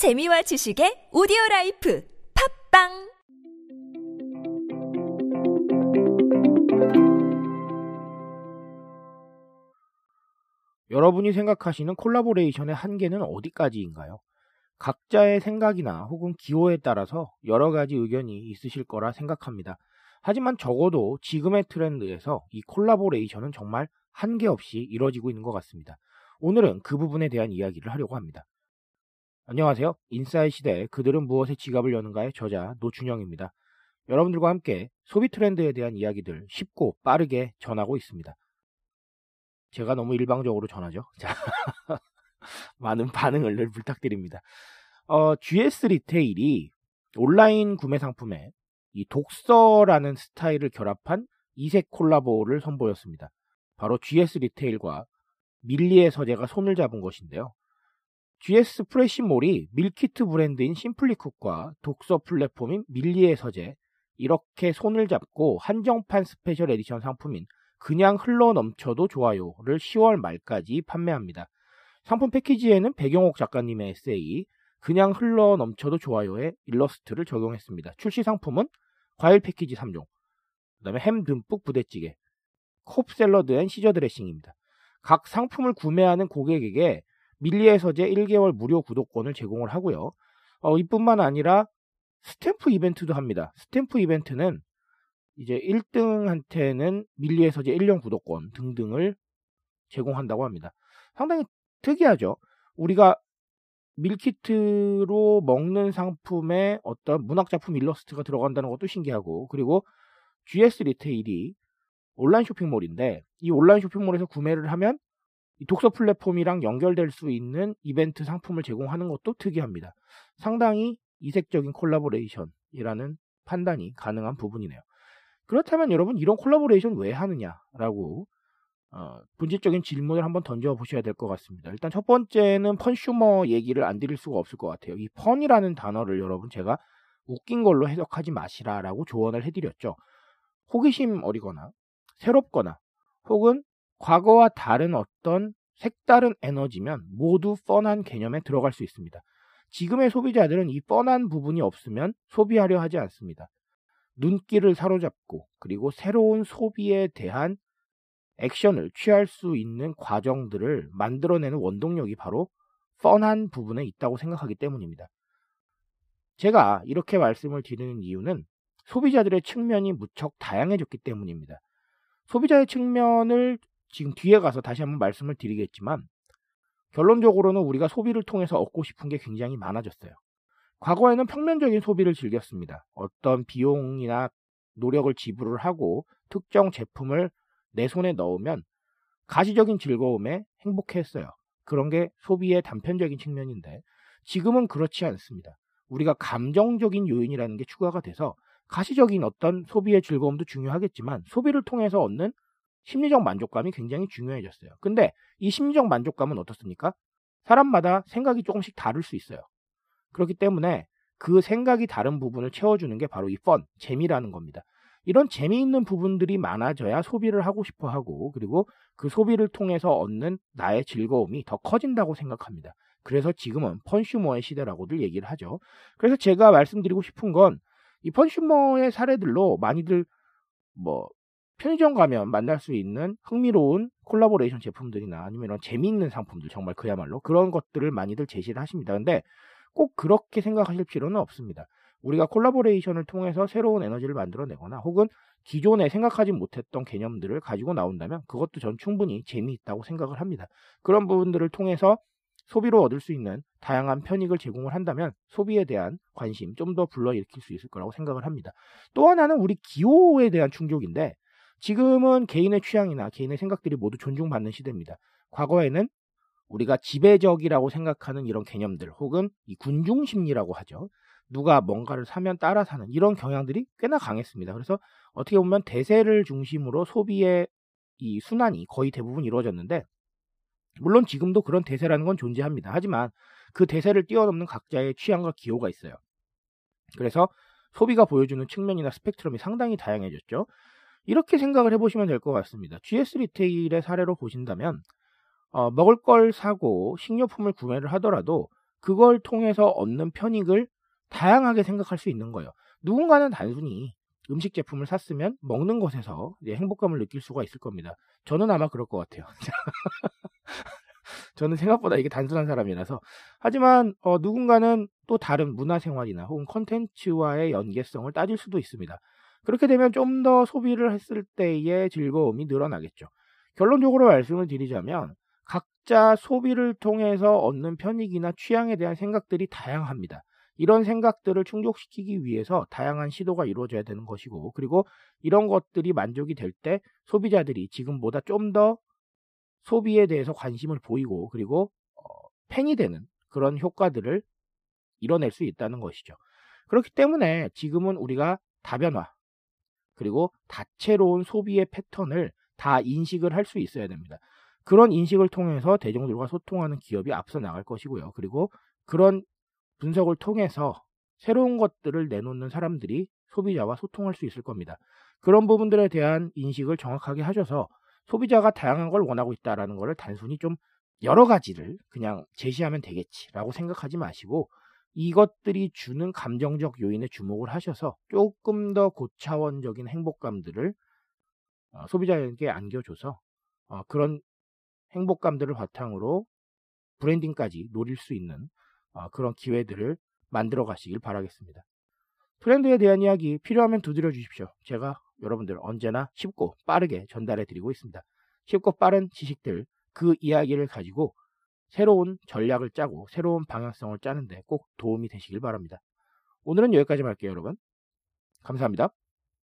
재미와 지식의 오디오 라이프 팟빵 여러분이 생각하시는 콜라보레이션의 한계는 어디까지인가요? 각자의 생각이나 혹은 기호에 따라서 여러 가지 의견이 있으실 거라 생각합니다. 하지만 적어도 지금의 트렌드에서 이 콜라보레이션은 정말 한계 없이 이루어지고 있는 것 같습니다. 오늘은 그 부분에 대한 이야기를 하려고 합니다. 안녕하세요. 인사이 시대 그들은 무엇에 지갑을 여는가의 저자 노준영입니다. 여러분들과 함께 소비 트렌드에 대한 이야기들 쉽고 빠르게 전하고 있습니다. 제가 너무 일방적으로 전하죠. 자, 많은 반응을 늘 부탁드립니다. 어, GS 리테일이 온라인 구매 상품에 이 독서라는 스타일을 결합한 이색 콜라보를 선보였습니다. 바로 GS 리테일과 밀리의 서재가 손을 잡은 것인데요. GS 프레시몰이 밀키트 브랜드인 심플리쿡과 독서 플랫폼인 밀리의 서재 이렇게 손을 잡고 한정판 special edition 상품인 그냥 흘러 넘쳐도 좋아요를 10월 말까지 판매합니다. 상품 패키지에는 백영옥 작가님의 에세이 그냥 흘러 넘쳐도 좋아요의 일러스트를 적용했습니다. 출시 상품은 과일 패키지 3종, 그 다음에 햄 듬뿍 부대찌개, Cobb 샐러드 and Caesar 드레싱입니다. 각 상품을 구매하는 고객에게 밀리의 서재 1개월 무료 구독권을 제공을 하고요. 어, 이뿐만 아니라 스탬프 이벤트도 합니다. 스탬프 이벤트는 이제 1등한테는 밀리의 서재 1년 구독권 등등을 제공한다고 합니다. 상당히 특이하죠. 우리가 밀키트로 먹는 상품에 어떤 문학작품 일러스트가 들어간다는 것도 신기하고 그리고 GS 리테일이 온라인 쇼핑몰인데 이 온라인 쇼핑몰에서 구매를 하면 독서 플랫폼이랑 연결될 수 있는 이벤트 상품을 제공하는 것도 특이합니다. 상당히 이색적인 collaboration이라는 판단이 가능한 부분이네요. 그렇다면 여러분 이런 콜라보레이션 왜 하느냐라고 어, 본질적인 질문을 한번 던져 보셔야 될 것 같습니다. 일단 첫 번째는 funsumer 얘기를 안 드릴 수가 없을 것 같아요. 이 fun이라는 단어를 여러분 제가 웃긴 걸로 해석하지 마시라라고 조언을 해드렸죠. 호기심 어리거나 새롭거나 혹은 과거와 다른 어떤 색다른 에너지면 모두 뻔한 개념에 들어갈 수 있습니다. 지금의 소비자들은 이 뻔한 부분이 없으면 소비하려 하지 않습니다. 눈길을 사로잡고 그리고 새로운 소비에 대한 액션을 취할 수 있는 과정들을 만들어내는 원동력이 바로 뻔한 부분에 있다고 생각하기 때문입니다. 제가 이렇게 말씀을 드리는 이유는 소비자들의 측면이 무척 다양해졌기 때문입니다. 소비자의 측면을 지금 뒤에 가서 다시 한번 말씀을 드리겠지만 결론적으로는 우리가 소비를 통해서 얻고 싶은 게 굉장히 많아졌어요. 과거에는 평면적인 소비를 즐겼습니다. 어떤 비용이나 노력을 지불을 하고 특정 제품을 내 손에 넣으면 가시적인 즐거움에 행복했어요. 그런 게 소비의 단편적인 측면인데 지금은 그렇지 않습니다. 우리가 감정적인 요인이라는 게 추가가 돼서 가시적인 어떤 소비의 즐거움도 중요하겠지만 소비를 통해서 얻는 심리적 만족감이 굉장히 중요해졌어요. 근데 이 심리적 만족감은 어떻습니까? 사람마다 생각이 조금씩 다를 수 있어요. 그렇기 때문에 그 생각이 다른 부분을 채워주는 게 바로 이 펀, 재미라는 겁니다. 이런 재미있는 부분들이 많아져야 소비를 하고 싶어 하고 그리고 그 소비를 통해서 얻는 나의 즐거움이 더 커진다고 생각합니다. 그래서 지금은 펀슈머의 시대라고들 얘기를 하죠. 그래서 제가 말씀드리고 싶은 건 이 펀슈머의 사례들로 많이들 뭐 편의점 가면 만날 수 있는 흥미로운 콜라보레이션 제품들이나 아니면 이런 재미있는 상품들 정말 그야말로 그런 것들을 많이들 제시를 하십니다. 근데 꼭 그렇게 생각하실 필요는 없습니다. 우리가 콜라보레이션을 통해서 새로운 에너지를 만들어내거나 혹은 기존에 생각하지 못했던 개념들을 가지고 나온다면 그것도 전 충분히 재미있다고 생각을 합니다. 그런 부분들을 통해서 소비로 얻을 수 있는 다양한 편익을 제공을 한다면 소비에 대한 관심 좀 더 불러일으킬 수 있을 거라고 생각을 합니다. 또 하나는 우리 기호에 대한 충족인데 지금은 개인의 취향이나 개인의 생각들이 모두 존중받는 시대입니다. 과거에는 우리가 지배적이라고 생각하는 이런 개념들 혹은 이 군중 심리라고 하죠. 누가 뭔가를 사면 따라 사는 이런 경향들이 꽤나 강했습니다. 그래서 어떻게 보면 대세를 중심으로 소비의 이 순환이 거의 대부분 이루어졌는데 물론 지금도 그런 대세라는 건 존재합니다. 하지만 그 대세를 뛰어넘는 각자의 취향과 기호가 있어요. 그래서 소비가 보여주는 측면이나 스펙트럼이 상당히 다양해졌죠. 이렇게 생각을 해보시면 될 것 같습니다. GS 리테일의 사례로 보신다면 어, 먹을 걸 사고 식료품을 구매를 하더라도 그걸 통해서 얻는 편익을 다양하게 생각할 수 있는 거예요. 누군가는 단순히 음식 제품을 샀으면 먹는 것에서 행복감을 느낄 수가 있을 겁니다. 저는 아마 그럴 것 같아요. 저는 생각보다 이게 단순한 사람이라서. 하지만 어, 누군가는 또 다른 문화생활이나 혹은 컨텐츠와의 연계성을 따질 수도 있습니다. 그렇게 되면 좀 더 소비를 했을 때의 즐거움이 늘어나겠죠. 결론적으로 말씀을 드리자면 각자 소비를 통해서 얻는 편익이나 취향에 대한 생각들이 다양합니다. 이런 생각들을 충족시키기 위해서 다양한 시도가 이루어져야 되는 것이고, 그리고 이런 것들이 만족이 될 때 소비자들이 지금보다 좀 더 소비에 대해서 관심을 보이고, 그리고 어, 팬이 되는 그런 효과들을 이뤄낼 수 있다는 것이죠. 그렇기 때문에 지금은 우리가 다변화, 그리고 다채로운 소비의 패턴을 다 인식을 할 수 있어야 됩니다. 그런 인식을 통해서 대중들과 소통하는 기업이 앞서 나갈 것이고요. 그리고 그런 분석을 통해서 새로운 것들을 내놓는 사람들이 소비자와 소통할 수 있을 겁니다. 그런 부분들에 대한 인식을 정확하게 하셔서 소비자가 다양한 걸 원하고 있다라는 것을 단순히 좀 여러 가지를 그냥 제시하면 되겠지라고 생각하지 마시고 이것들이 주는 감정적 요인에 주목을 하셔서 조금 더 고차원적인 행복감들을 어, 소비자에게 안겨줘서 어, 그런 행복감들을 바탕으로 브랜딩까지 노릴 수 있는 어, 그런 기회들을 만들어 가시길 바라겠습니다. 트렌드에 대한 이야기 필요하면 두드려 주십시오. 제가 여러분들 언제나 쉽고 빠르게 전달해 드리고 있습니다. 쉽고 빠른 지식들 그 이야기를 가지고 새로운 전략을 짜고 새로운 방향성을 짜는데 꼭 도움이 되시길 바랍니다. 오늘은 여기까지 할게요, 여러분. 감사합니다.